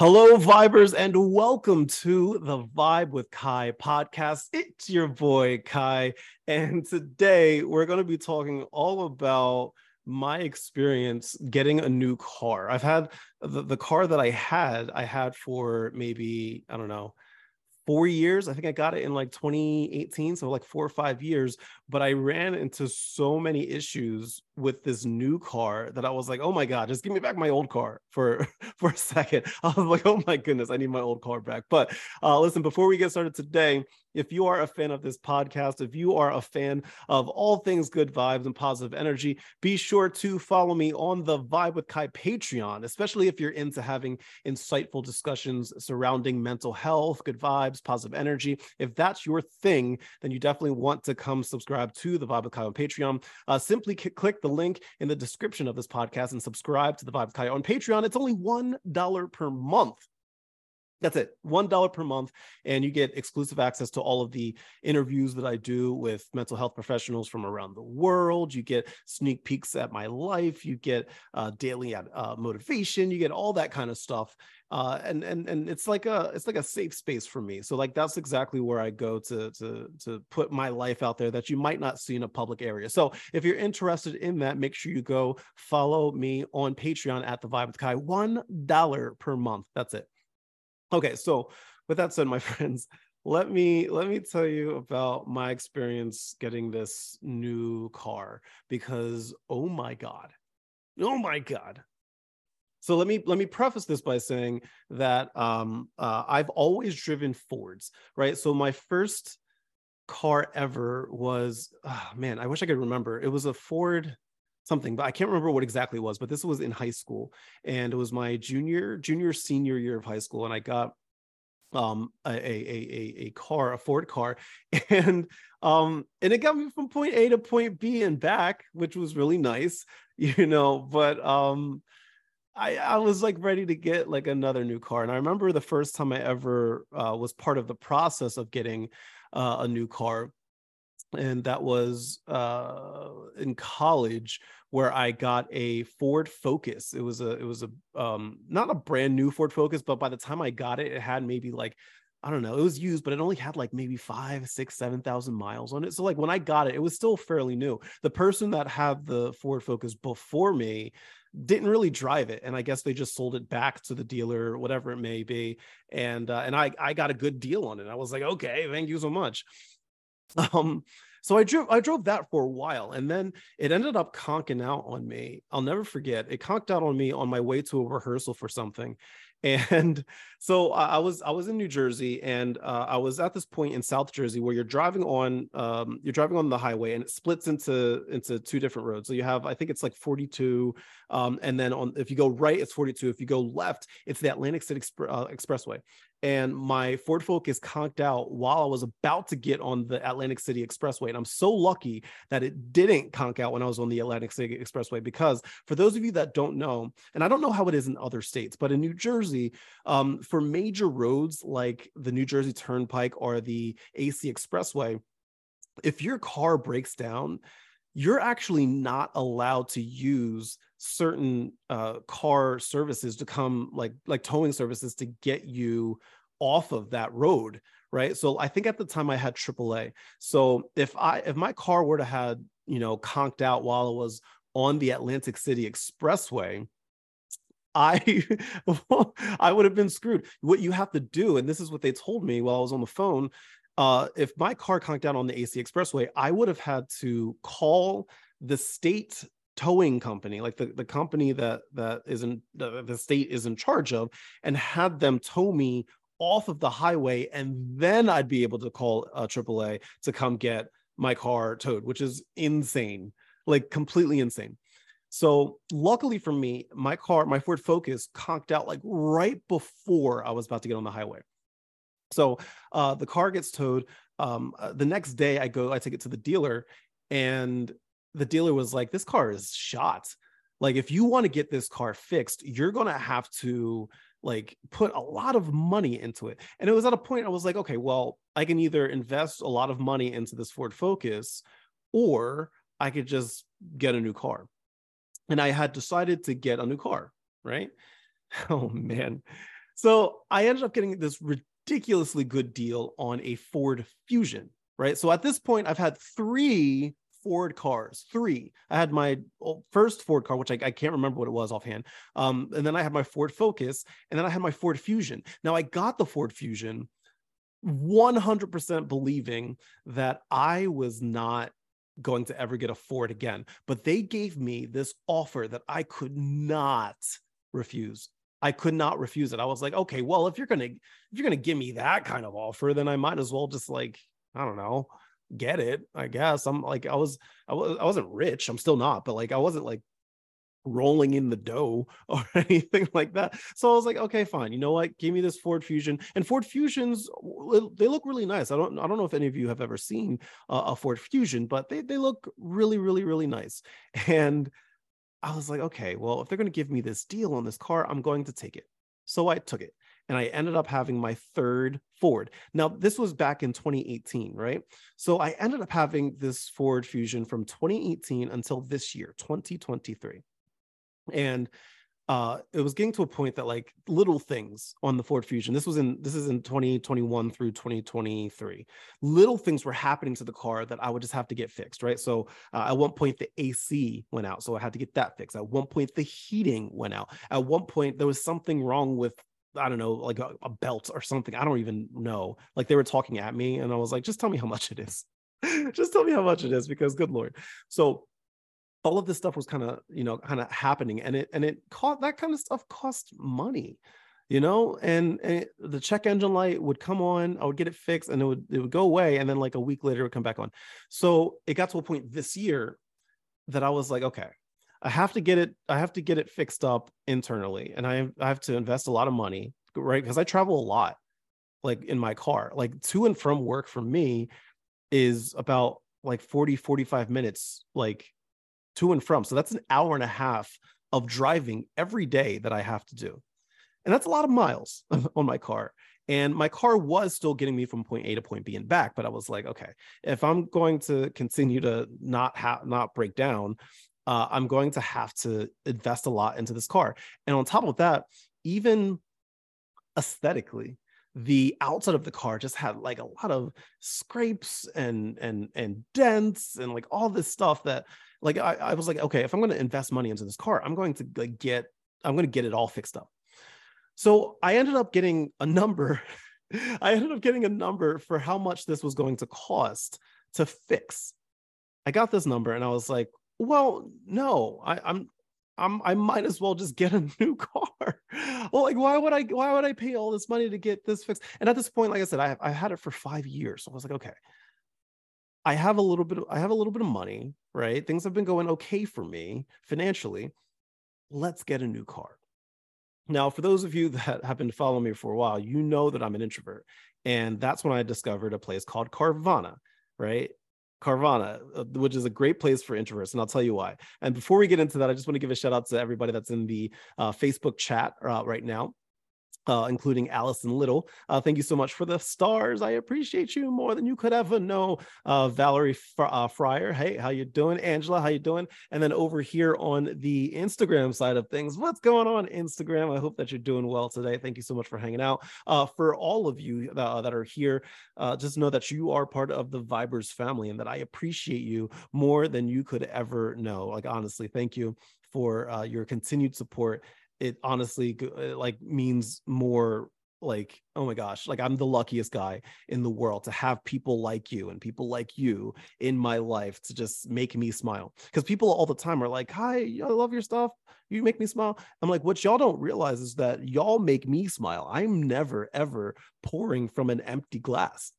Hello, Vibers, and welcome to the Vibe with Ky podcast. It's your boy, Ky. And today we're going to be talking all about my experience getting a new car. I've had the, the car that I had, I had for maybe, I don't know, four years. I think I got it in like 2018, so like four or five years. But I ran into so many issues with this new car that I was like, oh my god, just give me back my old car for for a second. I was like, oh my goodness, I need my old car back. But uh, listen, before we get started today, if you are a fan of this podcast, if you are a fan of all things good vibes and positive energy, be sure to follow me on the Vibe with Ky Patreon, especially if you're into having insightful discussions surrounding mental health, good vibes, positive energy. If that's your thing, then you definitely want to come subscribe to the Vibe with Ky on Patreon. Uh, simply c- click the link in the description of this podcast and subscribe to the Vibe with Ky on Patreon. It's only $1 per month that's it. $1 per month and you get exclusive access to all of the interviews that i do with mental health professionals from around the world. You get sneak peeks at my life. You get uh, daily uh, motivation. You get all that kind of stuff. Uh, and and and it's like a it's like a safe space for me. So like that's exactly where i go to to to put my life out there that you might not see in a public area. So if you're interested in that make sure you go follow me on patreon at the vibe with ky. One dollar per month. That's it Okay, so with that said, my friends, let me let me tell you about my experience getting this new car because oh my god. Oh my god. So let me let me preface this by saying that um, uh, I've always driven Fords, right? So my first car ever was, oh, man, I wish I could remember. It was a Ford something, but I can't remember what exactly it was. But this was in high school, and it was my junior, junior, senior year of high school, and I got um a, a a a car a ford car and um and it got me from point a to point b and back which was really nice you know but um i i was like ready to get like another new car and i remember the first time i ever uh, was part of the process of getting uh, a new car and that was uh, in college where I got a Ford Focus. It was a it was a um, not a brand new Ford Focus, but by the time I got it, it had maybe like I don't know, it was used, but it only had like maybe five, six, seven thousand miles on it. So like when I got it, it was still fairly new. The person that had the Ford Focus before me didn't really drive it and i guess they just sold it back to the dealer whatever it may be and uh, and i i got a good deal on it i was like okay thank you so much um, so I drove I drove that for a while, and then it ended up conking out on me. I'll never forget. It conked out on me on my way to a rehearsal for something, and so I was I was in New Jersey, and uh, I was at this point in South Jersey where you're driving on um, you're driving on the highway, and it splits into into two different roads. So you have I think it's like 42, um, and then on if you go right, it's 42. If you go left, it's the Atlantic City uh, Expressway and my Ford Focus conked out while I was about to get on the Atlantic City Expressway. And I'm so lucky that it didn't conk out when I was on the Atlantic City Expressway because for those of you that don't know, and I don't know how it is in other states, but in New Jersey, um, for major roads like the New Jersey Turnpike or the AC Expressway, if your car breaks down, you're actually not allowed to use certain uh, car services to come like like towing services to get you off of that road right? So i think at the time i had aaa so if i if my car were to had you know conked out while it was on the atlantic city expressway I I would have been screwed. What you have to do, and this is what they told me while I was on the phone, uh, if my car conked out on the AC Expressway, I would have had to call the state towing company, like the, the company that that isn't the, the state is in charge of, and had them tow me off of the highway, and then I'd be able to call uh, AAA to come get my car towed, which is insane, like completely insane. So luckily for me, my car, my Ford Focus, conked out like right before I was about to get on the highway. So uh, the car gets towed. Um, uh, the next day, I go, I take it to the dealer, and the dealer was like, "This car is shot. Like, if you want to get this car fixed, you're gonna have to like put a lot of money into it." And it was at a point I was like, "Okay, well, I can either invest a lot of money into this Ford Focus, or I could just get a new car." And I had decided to get a new car, right? Oh man so I ended up getting this ridiculously good deal on a Ford Fusion, right? So at this point, I've had three Ford cars, three. I had my first Ford car, which I, I, can't remember what it was offhand. Um, and then I had my Ford Focus, and then I had my Ford Fusion. Now I got the Ford Fusion 100% believing that I was not going to ever get a Ford again. But they gave me this offer that I could not refuse. I could not refuse it. I was like, okay, well, if you're gonna if you're gonna give me that kind of offer, then I might as well just like I don't know, get it. I guess I'm like I was I was I wasn't rich. I'm still not, but like I wasn't like rolling in the dough or anything like that. So I was like, okay, fine. You know what? Give me this Ford Fusion. And Ford Fusions, they look really nice. I don't, I don't know if any of you have ever seen a Ford Fusion, but they they look really, really, really nice. And I was like, okay, well, if they're going to give me this deal on this car, I'm going to take it. So I took it. And I ended up having my third Ford. Now, this was back in 2018, right? So I ended up having this Ford Fusion from 2018 until this year, 2023 and uh, it was getting to a point that like little things on the Ford Fusion. This was in this is in 2021 through 2023. Little things were happening to the car that I would just have to get fixed, right? So uh, at one point the AC went out, so I had to get that fixed. At one point the heating went out. At one point there was something wrong with I don't know, like a, a belt or something. I don't even know. Like they were talking at me, and I was like, just tell me how much it is. just tell me how much it is, because good lord. So all of this stuff was kind of you know kind of happening and it and it caught that kind of stuff cost money you know and, and it, the check engine light would come on i would get it fixed and it would it would go away and then like a week later it would come back on. So it got to a point this year that i was like okay i have to get it i have to get it fixed up internally and i, I have to invest a lot of money right? Because i travel a lot like in my car. Like to and from work for me is about like 40 45 minutes like to and from. So that's an hour and a half of driving every day that I have to do. And that's a lot of miles on my car. And my car was still getting me from point A to point B and back, but I was like, okay, if I'm going to continue to not have not break down, uh, I'm going to have to invest a lot into this car. And on top of that, even aesthetically, the outside of the car just had like a lot of scrapes and and and dents and like all this stuff that like I, I was like, okay, if I'm going to invest money into this car, I'm going to like get, I'm going to get it all fixed up. So I ended up getting a number. I ended up getting a number for how much this was going to cost to fix. I got this number and I was like, well, no, I, I'm I'm, I might as well just get a new car. well, like, why would I, why would I pay all this money to get this fixed? And at this point, like I said, I, I had it for five years. So I was like, okay, I have a little bit of, I have a little bit of money, right? Things have been going okay for me financially. Let's get a new car. Now, for those of you that have been following me for a while, you know that I'm an introvert. And that's when I discovered a place called Carvana, right? Carvana, uh, which is a great place for introverts, and I'll tell you why. And before we get into that, I just want to give a shout out to everybody that's in the uh, Facebook chat uh, right now uh, including Allison Little. Uh, thank you so much for the stars. I appreciate you more than you could ever know. Uh, Valerie Fr- uh, Fryer, hey, how you doing? Angela, how you doing? And then over here on the Instagram side of things, what's going on Instagram? I hope that you're doing well today. Thank you so much for hanging out. Uh, for all of you that, uh, that are here, just know that you are part of the Vibers family and that I appreciate you more than you could ever know. Like honestly, thank you for your continued support it honestly uh, like means more like oh my gosh like i'm the luckiest guy in the world to have people like you and people like you in my life to just make me smile. Because people all the time are like hi i love your stuff. You make me smile. I'm like what y'all don't realize is that y'all make me smile. I'm never ever pouring from an empty glass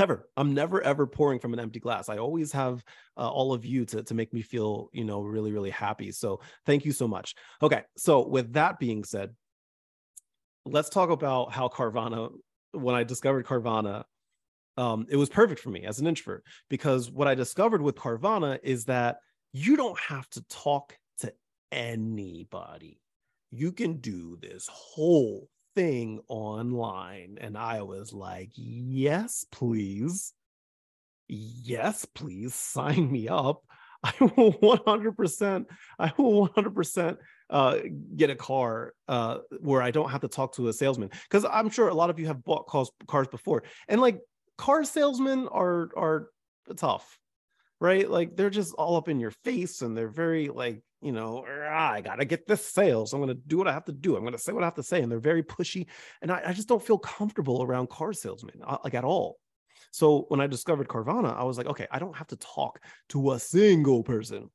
ever i'm never ever pouring from an empty glass. I always have uh, all of you to, to make me feel you know really really happy. So thank you so much. Okay so with that being said let's talk about how carvana when i discovered carvana um, it was perfect for me as an introvert because what i discovered with carvana is that you don't have to talk to anybody. You can do this whole thing online. And I was like, yes, please. Yes, please sign me up. I will 100%, I will 100% uh, get a car uh, where I don't have to talk to a salesman because I'm sure a lot of you have bought cars cars before, and like car salesmen are are tough, right? Like they're just all up in your face and they're very like you know, ah, I gotta get this sales. I'm gonna do what I have to do. I'm gonna say what I have to say, and they're very pushy, and I, I just don't feel comfortable around car salesmen uh, like at all. So when I discovered Carvana, I was like, okay, I don't have to talk to a single person.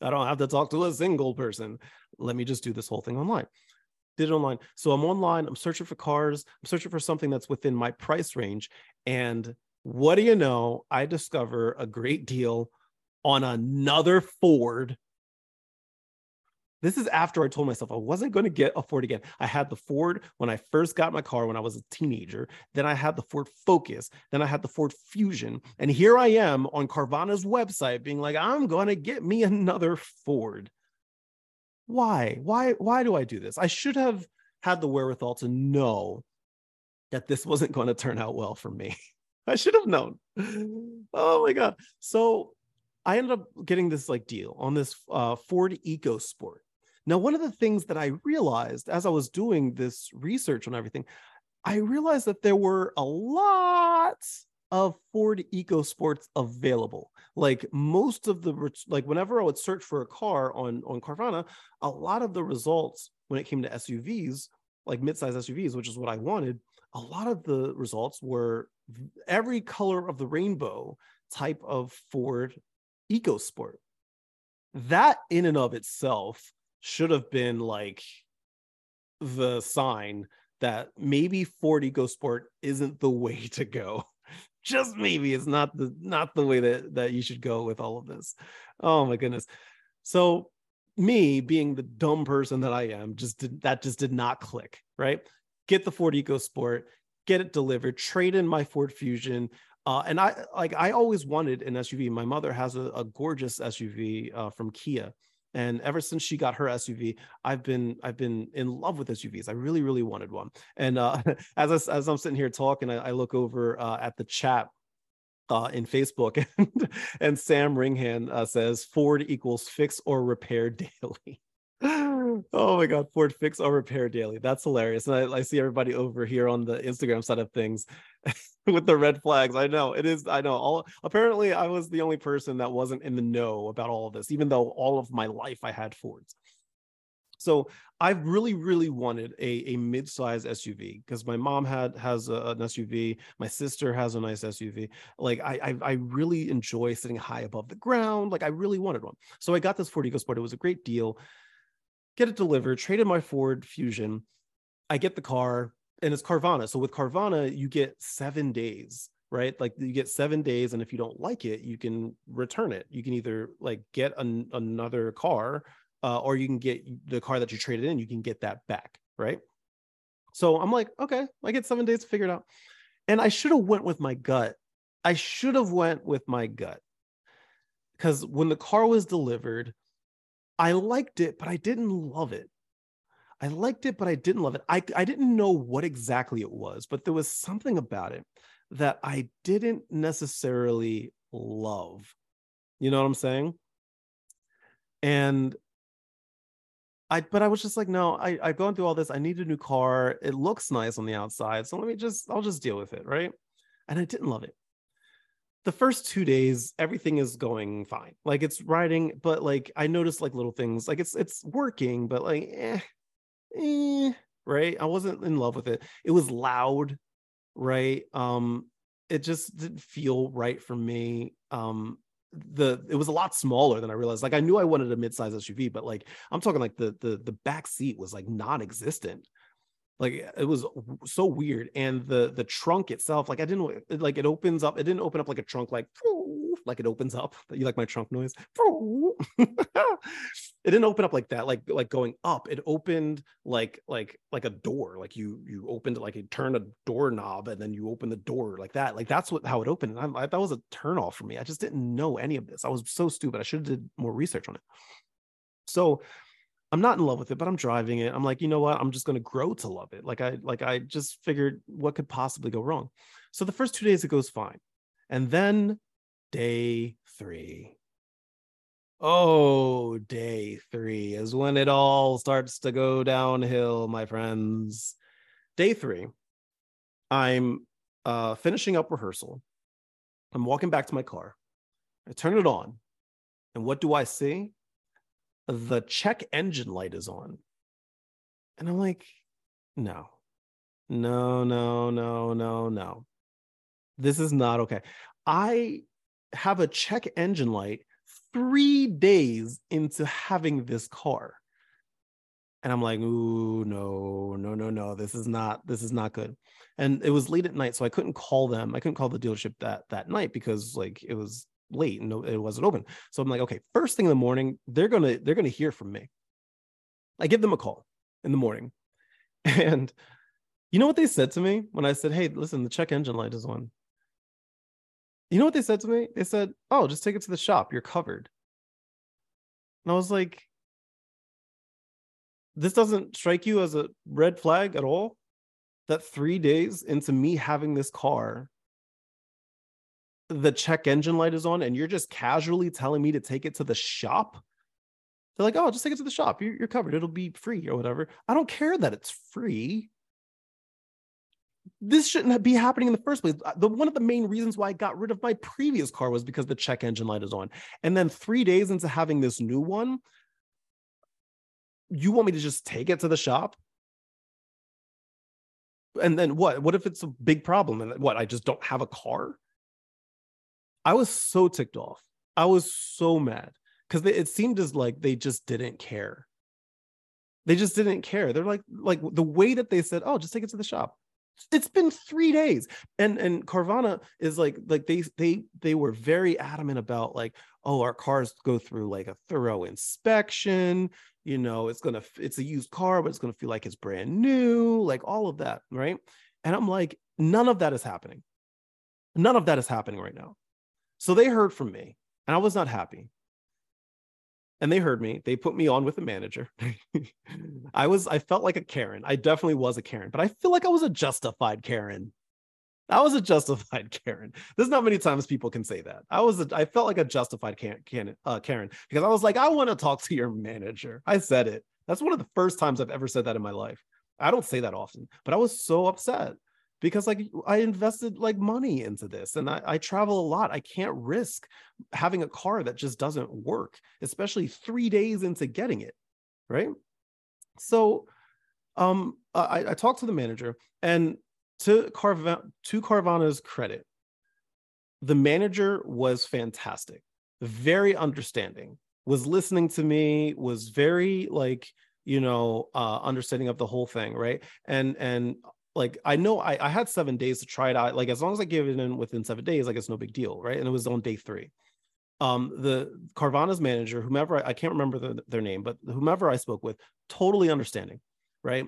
I don't have to talk to a single person. Let me just do this whole thing online. Did it online. So I'm online, I'm searching for cars, I'm searching for something that's within my price range. And what do you know? I discover a great deal on another Ford this is after I told myself I wasn't going to get a Ford again. I had the Ford when I first got my car when I was a teenager. Then I had the Ford Focus. Then I had the Ford Fusion. And here I am on Carvana's website being like, I'm going to get me another Ford. Why? Why? Why do I do this? I should have had the wherewithal to know that this wasn't going to turn out well for me. I should have known. Oh my God. So I ended up getting this like deal on this uh, Ford EcoSport. Now, one of the things that I realized as I was doing this research on everything, I realized that there were a lot of Ford EcoSports available. Like most of the like whenever I would search for a car on on Carvana, a lot of the results when it came to SUVs, like midsize SUVs, which is what I wanted, a lot of the results were every color of the rainbow type of Ford EcoSport. That in and of itself should have been like the sign that maybe Ford EcoSport isn't the way to go. Just maybe it's not the not the way that that you should go with all of this. Oh my goodness. So me being the dumb person that I am, just did, that just did not click, right? Get the Ford EcoSport, get it delivered, trade in my Ford Fusion, uh, and I like I always wanted an SUV. My mother has a, a gorgeous SUV uh, from Kia, and ever since she got her SUV, I've been I've been in love with SUVs. I really really wanted one. And uh, as I, as I'm sitting here talking, I, I look over uh, at the chat uh, in Facebook, and, and Sam Ringhan uh, says Ford equals fix or repair daily. oh my god ford fix or repair daily that's hilarious and I, I, see everybody over here on the instagram side of things with the red flags i know it is i know all apparently i was the only person that wasn't in the know about all of this even though all of my life i had fords so I've really, really wanted a, a mid-size SUV because my mom had has a, an SUV. My sister has a nice SUV. Like I, I, I really enjoy sitting high above the ground. Like I really wanted one. So I got this Ford EcoSport. It was a great deal get it delivered, traded my Ford Fusion. I get the car and it's Carvana. So with Carvana, you get seven days, right? Like you get seven days. And if you don't like it, you can return it. You can either like get an, another car uh, or you can get the car that you traded in, you can get that back, right? So I'm like, okay, I get seven days to figure it out. And I should have went with my gut. I should have went with my gut. Because when the car was delivered, I liked it, but I didn't love it. I liked it, but I didn't love it. I, I didn't know what exactly it was, but there was something about it that I didn't necessarily love. You know what I'm saying? And I, but I was just like, no, I, I've gone through all this. I need a new car. It looks nice on the outside. So let me just, I'll just deal with it. Right. And I didn't love it the first two days everything is going fine. Like it's riding but like i noticed like little things. Like it's it's working but like eh, eh, right? I wasn't in love with it. It was loud right? Um it just didn't feel right for me. Um the it was a lot smaller than I realized. Like I knew I wanted a mid-size SUV, but like I'm talking like the the the back seat was like non-existent like it was so weird and the the trunk itself like i didn't it, like it opens up it didn't open up like a trunk like like it opens up you like my trunk noise? It didn't open up like that like like going up it opened like like like a door like you you opened like you turn a doorknob and then you open the door like that like that's what how it opened and I, I, that was a turn off for me i just didn't know any of this i was so stupid i should have did more research on it. So I'm not in love with it, but I'm driving it. I'm like, you know what? I'm just going to grow to love it. Like I like I just figured what could possibly go wrong. So the first 2 days it goes fine. And then day 3. Oh, day 3 is when it all starts to go downhill, my friends. Day three, I'm uh, finishing up rehearsal. I'm walking back to my car. I turn it on. And what do I see? The check engine light is on. And I'm like, no, no, no, no, no, no. This is not okay. I have a check engine light three days into having this car. And I'm like, ooh, no, no, no, no. This is not, this is not good. And it was late at night, so I couldn't call them. I couldn't call the dealership that that night because like it was late and it wasn't open. So I'm like, okay, first thing in the morning, they're gonna they're gonna hear from me. I give them a call in the morning, and you know what they said to me when I said, "Hey, listen, the check engine light is on." You know what they said to me? They said, "Oh, just take it to the shop. You're covered." And I was like, "This doesn't strike you as a red flag at all?" That three days into me having this car, the check engine light is on, and you're just casually telling me to take it to the shop. They're like, "Oh, just take it to the shop. You're, you're covered. It'll be free or whatever." I don't care that it's free this shouldn't be happening in the first place. Uh, the one of the main reasons why I got rid of my previous car was because the check engine light is on. And then 3 days into having this new one, you want me to just take it to the shop? And then what? What if it's a big problem and what? I just don't have a car? I was so ticked off. I was so mad because it seemed as like they just didn't care. They just didn't care. They're like, like the way that they said, "Oh, just take it to the shop." it's been three days and and carvana is like like they they they were very adamant about like oh our cars go through like a thorough inspection you know it's gonna it's a used car but it's gonna feel like it's brand new like all of that right and i'm like none of that is happening none of that is happening right now so they heard from me and i was not happy and they heard me. They put me on with the manager. I was, I felt like a Karen. I definitely was a Karen, but I feel like I was a justified Karen. I was a justified Karen. There's not many times people can say that. I was, a, I felt like a justified uh, Karen because I was like, I want to talk to your manager. I said it. That's one of the first times I've ever said that in my life. I don't say that often, but I was so upset because like I invested like money into this and I, I, travel a lot. I can't risk having a car that just doesn't work, especially three days into getting it. Right. So um I, I talked to the manager and to Carv to Carvana's credit, the manager was fantastic, very understanding, was listening to me, was very like you know uh understanding of the whole thing right and and like I know I, I had seven days to try it out. Like as long as I give it in within seven days, like it's no big deal, right? And it was on day three. Um, the Carvana's manager, whomever I, I can't remember the, their name, but whomever I spoke with, totally understanding, right?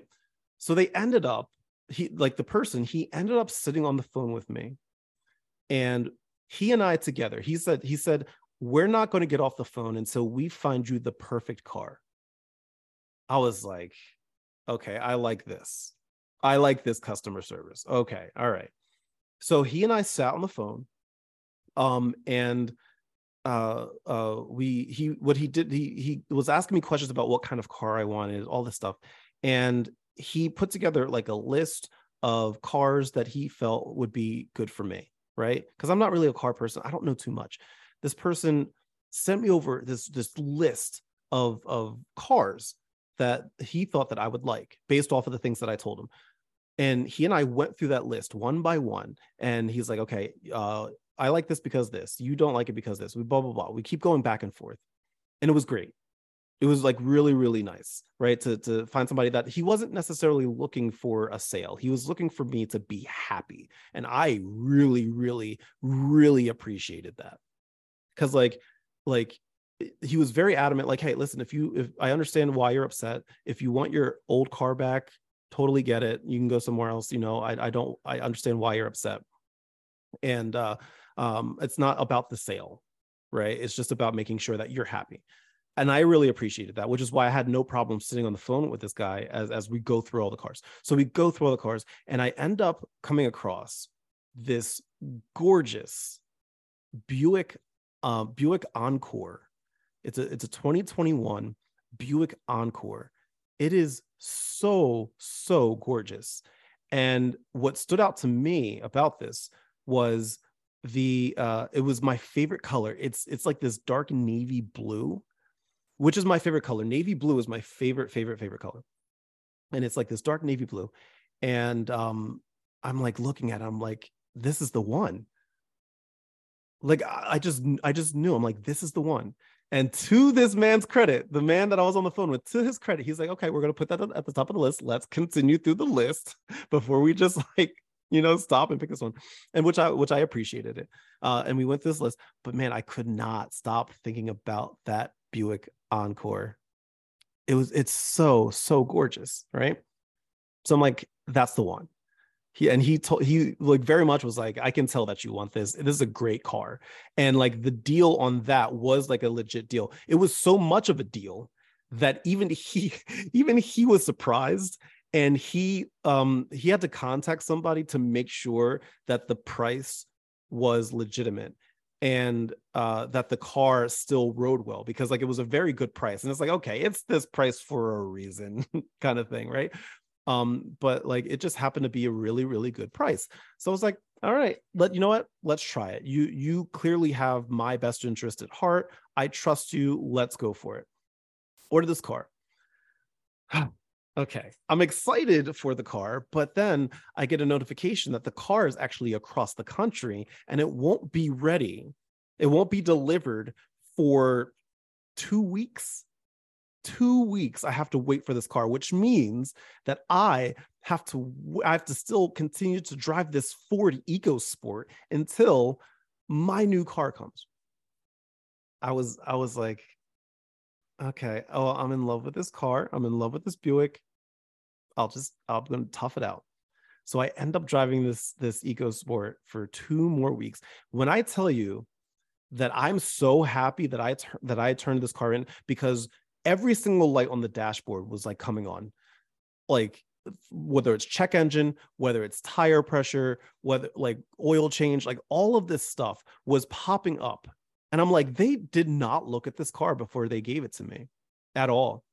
So they ended up, he like the person, he ended up sitting on the phone with me, and he and I together, he said, he said, we're not going to get off the phone until we find you the perfect car. I was like, okay, I like this. I like this customer service. Okay. All right. So he and I sat on the phone. Um, and uh uh we he what he did he he was asking me questions about what kind of car I wanted, all this stuff. And he put together like a list of cars that he felt would be good for me, right? Because I'm not really a car person. I don't know too much. This person sent me over this this list of of cars that he thought that I would like based off of the things that I told him and he and I went through that list one by one. And he's like, okay, uh, I like this because this. You don't like it because this. We blah blah blah. We keep going back and forth, and it was great. It was like really really nice, right? To to find somebody that he wasn't necessarily looking for a sale. He was looking for me to be happy, and I really really really appreciated that because like like he was very adamant like hey listen if you if i understand why you're upset if you want your old car back totally get it you can go somewhere else you know i, I don't i understand why you're upset. And uh um it's not about the sale right? It's just about making sure that you're happy. And i really appreciated that which is why i had no problem sitting on the phone with this guy as as we go through all the cars. So we go through all the cars and i end up coming across this gorgeous buick uh buick encore. It's a it's a 2021 Buick Encore. It is so, so gorgeous. And what stood out to me about this was the uh it was my favorite color. It's it's like this dark navy blue, which is my favorite color. Navy blue is my favorite, favorite, favorite color. And it's like this dark navy blue. And um I'm like looking at it, I'm like, this is the one. Like I just I just knew I'm like, this is the one. And to this man's credit, the man that I was on the phone with, to his credit, he's like, okay, we're going to put that at the top of the list. Let's continue through the list before we just like, you know, stop and pick this one. And which I, which I appreciated it. Uh, and we went through this list, but man, I could not stop thinking about that Buick Encore. It was, it's so, so gorgeous. Right. So I'm like, that's the one he and he told he like very much was like i can tell that you want this. This is a great car. And like the deal on that was like a legit deal. It was so much of a deal that even he even he was surprised and he um he had to contact somebody to make sure that the price was legitimate and uh that the car still rode well because like it was a very good price and it's like okay it's this price for a reason kind of thing right um but like it just happened to be a really really good price. So i was like all right let you know what? Let's try it. You you clearly have my best interest at heart. I trust you. Let's go for it. Order this car. Okay. I'm excited for the car but then i get a notification that the car is actually across the country and it won't be ready. It won't be delivered for two weeks two weeks I have to wait for this car, which means that I have to I have to still continue to drive this Ford EcoSport until my new car comes. I was I was like, okay, oh, I'm in love with this car. I'm in love with this Buick. I'll just I'm gonna tough it out. So I end up driving this this EcoSport for two more weeks. When I tell you that I'm so happy that I that I turned this car in because every single light on the dashboard was like coming on. Like whether it's check engine whether it's tire pressure whether like oil change like all of this stuff was popping up. And i'm like they did not look at this car before they gave it to me at all.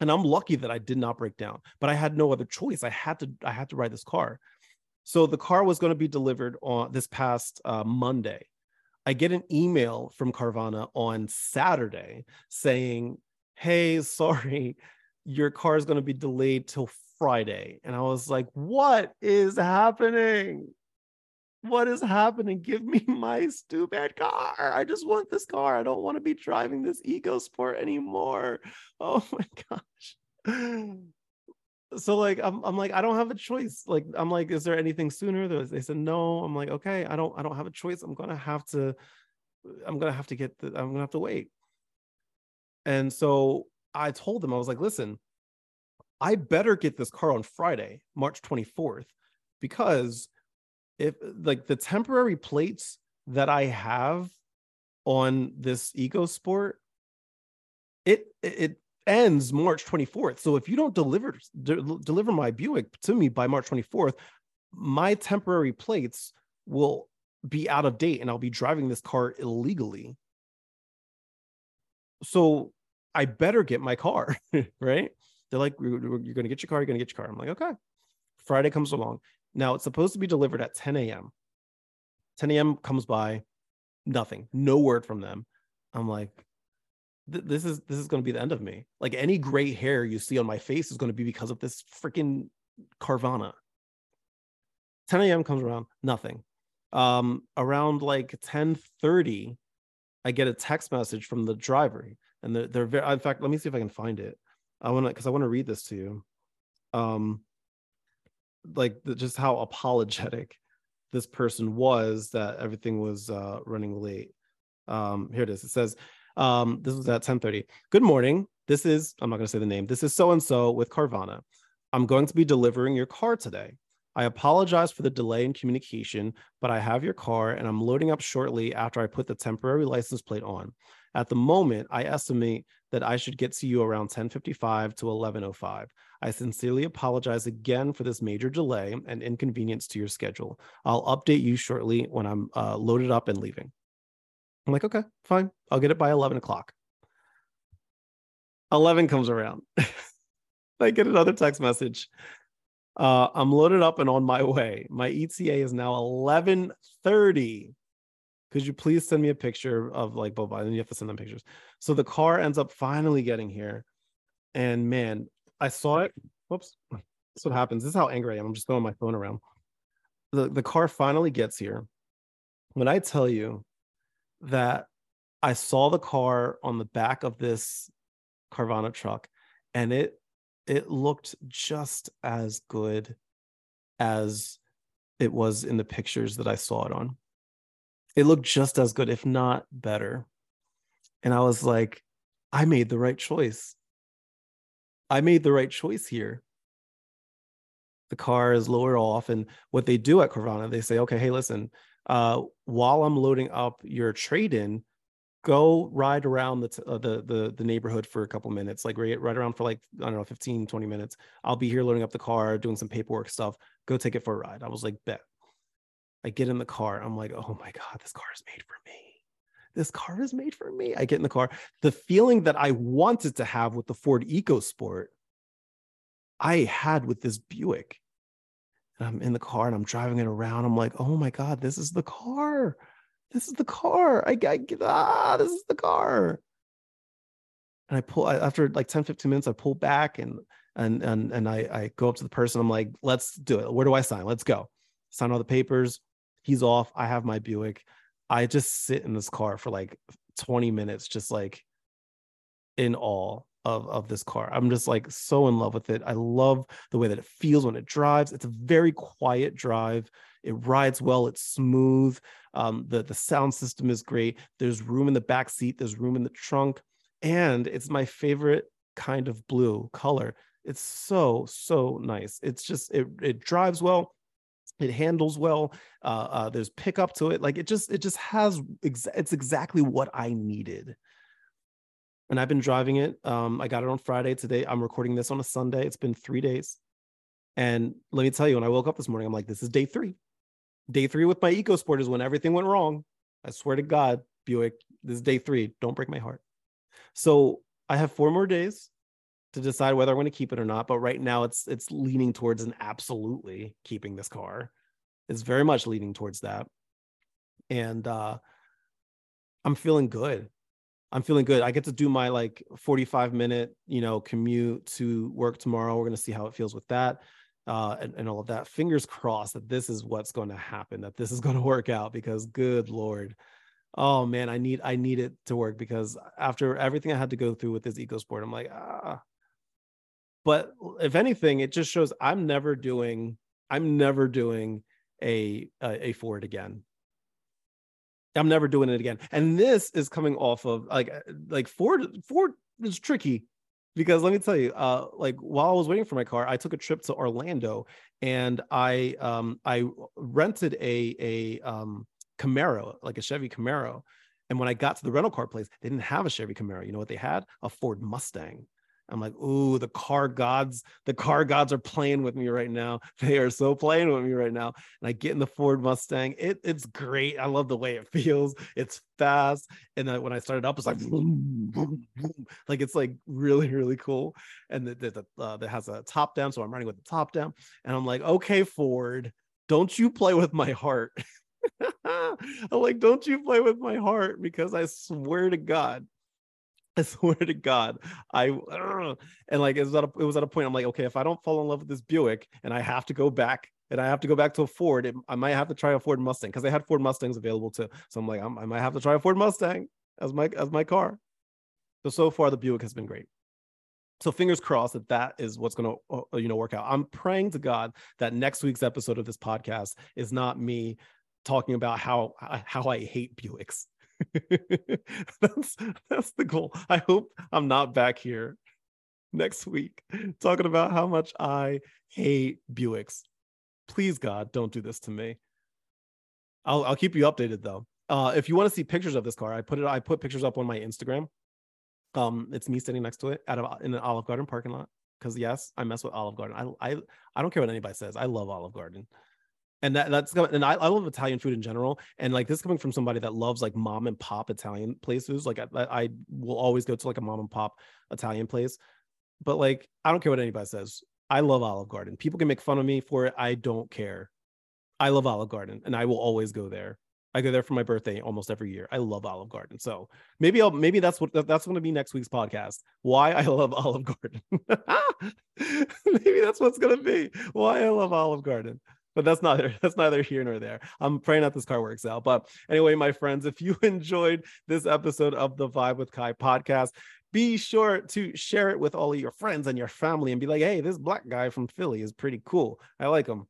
And i'm lucky that i did not break down but i had no other choice. I had to i had to ride this car. So the car was going to be delivered on this past uh, monday. I get an email from carvana on saturday saying hey, sorry, your car is going to be delayed till Friday. And I was like, what is happening? What is happening? Give me my stupid car. I just want this car. I don't want to be driving this EcoSport anymore. Oh my gosh. So like I'm I'm like I don't have a choice. Like I'm like is there anything sooner? They said no. I'm like okay, I don't I don't have a choice. I'm to have to I'm to have to get the I'm to have to wait. And so I told them, I was like, listen, I better get this car on Friday, March 24th, because if like the temporary plates that I have on this EcoSport, it it ends March 24th. So if you don't deliver de- deliver my Buick to me by March 24th, my temporary plates will be out of date and I'll be driving this car illegally so I better get my car, right? They're like, you're going to get your car, you're going to get your car. I'm like, okay. Friday comes along. Now it's supposed to be delivered at 10 a.m. 10 a.m. comes by, nothing, no word from them. I'm like, this is this is going to be the end of me. Like any gray hair you see on my face is going to be because of this freaking Carvana. 10 a.m. comes around, nothing. Um, around like 10:30, I get a text message from the driver, and they're, they're very. In fact, let me see if I can find it. I want to because I want to read this to you. Um, like the, just how apologetic this person was that everything was uh, running late. Um, here it is. It says, um, this was at 10:30. Good morning. This is I'm not going to say the name. This is so and so with Carvana. I'm going to be delivering your car today. I apologize for the delay in communication, but I have your car and I'm loading up shortly after I put the temporary license plate on. At the moment, I estimate that I should get to you around 10:55 to 11:05. I sincerely apologize again for this major delay and inconvenience to your schedule. I'll update you shortly when I'm uh, loaded up and leaving. I'm like, okay, fine. I'll get it by 11 o'clock. 11 comes around. I get another text message. Uh, I'm loaded up and on my way. My ETA is now 11:30. Could you please send me a picture of like Boba? And you have to send them pictures. So the car ends up finally getting here, and man, I saw it. Whoops, that's what happens. This is how angry I am. I'm just throwing my phone around. The the car finally gets here. When I tell you that I saw the car on the back of this Carvana truck, and it it looked just as good as it was in the pictures that I saw it on. It looked just as good, if not better. And I was like, I made the right choice. I made the right choice here. The car is lowered off. And what they do at Carvana, they say, okay, hey, listen, uh, while I'm loading up your trade in, go ride around the, t- uh, the the the neighborhood for a couple minutes like right, right around for like i don't know 15 20 minutes. I'll be here loading up the car doing some paperwork stuff. Go take it for a ride. I was like bet. I get in the car. I'm like oh my god this car is made for me. This car is made for me. I get in the car. The feeling that i wanted to have with the ford ecosport i had with this buick. And i'm in the car and i'm driving it around. I'm like oh my god this is the car this is the car. I, I ah, this is the car. And I pull after like 10, 15 minutes, I pull back and and and and I, I go up to the person. I'm like, let's do it. Where do I sign? Let's go. Sign all the papers. He's off. I have my Buick. I just sit in this car for like 20 minutes, just like in awe of of this car. I'm just like so in love with it. I love the way that it feels when it drives. It's a very quiet drive. It rides well. It's smooth. Um, the the sound system is great. There's room in the back seat. There's room in the trunk, and it's my favorite kind of blue color. It's so so nice. It's just it it drives well. It handles well. Uh, uh, there's pickup to it. Like it just it just has ex- it's exactly what I needed and I've been driving it. Um, I got it on Friday. Today, I'm recording this on a Sunday. It's been three days. And let me tell you, when I woke up this morning, I'm like, this is day three. Day three with my EcoSport is when everything went wrong. I swear to God, Buick, this is day three. Don't break my heart. So I have four more days to decide whether I'm going to keep it or not. But right now, it's it's leaning towards an absolutely keeping this car. It's very much leaning towards that, and uh, I'm feeling good. I'm feeling good. I get to do my like 45 minute, you know, commute to work tomorrow. We're going to see how it feels with that uh, and, and all of that. Fingers crossed that this is what's going to happen, that this is going to work out because good Lord. Oh man, I need I need it to work because after everything I had to go through with this EcoSport, I'm like, ah. But if anything, it just shows I'm never doing, I'm never doing a a, a Ford again. I'm never doing it again. And this is coming off of like uh, like Ford Ford is tricky because let me tell you uh like while I was waiting for my car, I took a trip to Orlando and I um I rented a a um Camaro, like a Chevy Camaro. And when I got to the rental car place, they didn't have a Chevy Camaro. You know what they had? A Ford Mustang. I'm like, ooh, the car gods, the car gods are playing with me right now. They are so playing with me right now. And I get in the Ford Mustang. It, it's great. I love the way it feels. It's fast. And when I started up, it's like, boom, boom, boom. like it's like really, really cool. And the, the, the uh, that has a top down. So I'm running with the top down. And I'm like, okay, Ford, don't you play with my heart. I'm like, don't you play with my heart because I swear to God, I swear to God, I uh, and like it was at a, it was at a point I'm like, okay, if I don't fall in love with this Buick and I have to go back and I have to go back to a Ford, it, I might have to try a Ford Mustang because they had Ford Mustangs available too. So I'm like, I'm, i might have to try a Ford Mustang as my as my car. So so far the Buick has been great. So fingers crossed that that is what's going to uh, you know work out. I'm praying to God that next week's episode of this podcast is not me talking about how how I hate Buicks that's that's the goal. I hope I'm not back here next week talking about how much I hate Buicks. Please God, don't do this to me. I'll I'll keep you updated though. Uh, if you want to see pictures of this car, I put it I put pictures up on my Instagram. Um, it's me standing next to it at a, in an Olive Garden parking lot. Because yes, I mess with Olive Garden. I I I don't care what anybody says. I love Olive Garden. And that that's and I, I love Italian food in general. And like this coming from somebody that loves like mom and pop Italian places. Like I, I will always go to like a mom and pop Italian place. But like I don't care what anybody says. I love Olive Garden. People can make fun of me for it. I don't care. I love Olive Garden, and I will always go there. I go there for my birthday almost every year. I love Olive Garden. So maybe I'll maybe that's what that's going to be next week's podcast. Why I love Olive Garden. maybe that's what's going to be. Why I love Olive Garden but that's neither that's neither here nor there. I'm praying that this car works out. But anyway, my friends, if you enjoyed this episode of the Vibe with Ky podcast, be sure to share it with all of your friends and your family and be like, hey, this black guy from Philly is pretty cool. I like him.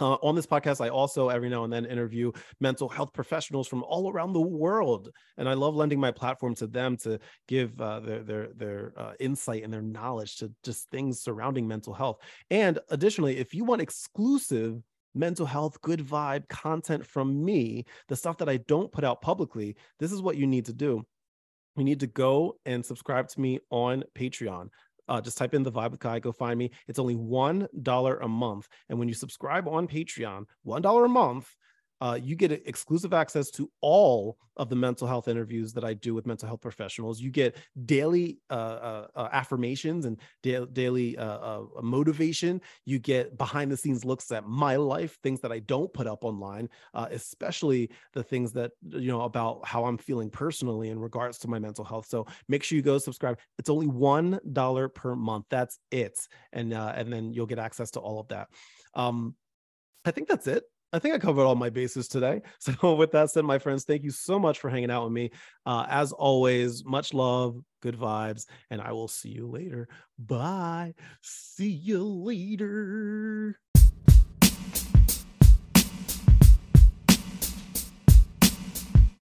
Uh, on this podcast, I also every now and then interview mental health professionals from all around the world, and I love lending my platform to them to give uh, their their their uh, insight and their knowledge to just things surrounding mental health. And additionally, if you want exclusive mental health, good vibe content from me, the stuff that I don't put out publicly, this is what you need to do. You need to go and subscribe to me on Patreon. Uh, just type in the vibe with Ky, go find me. It's only $1 a month. And when you subscribe on Patreon, $1 a month, uh, you get exclusive access to all of the mental health interviews that I do with mental health professionals. You get daily uh, uh, uh affirmations and da- daily uh, uh, motivation. You get behind the scenes looks at my life, things that I don't put up online, especially the things that, you know, about how I'm feeling personally in regards to my mental health. So make sure you go subscribe. It's only $1 per month. That's it. And, and then you'll get access to all of that. Um, I think that's it. I think I covered all my bases today. So, with that said, my friends, thank you so much for hanging out with me. Uh, as always, much love, good vibes, and I will see you later. Bye. See you later.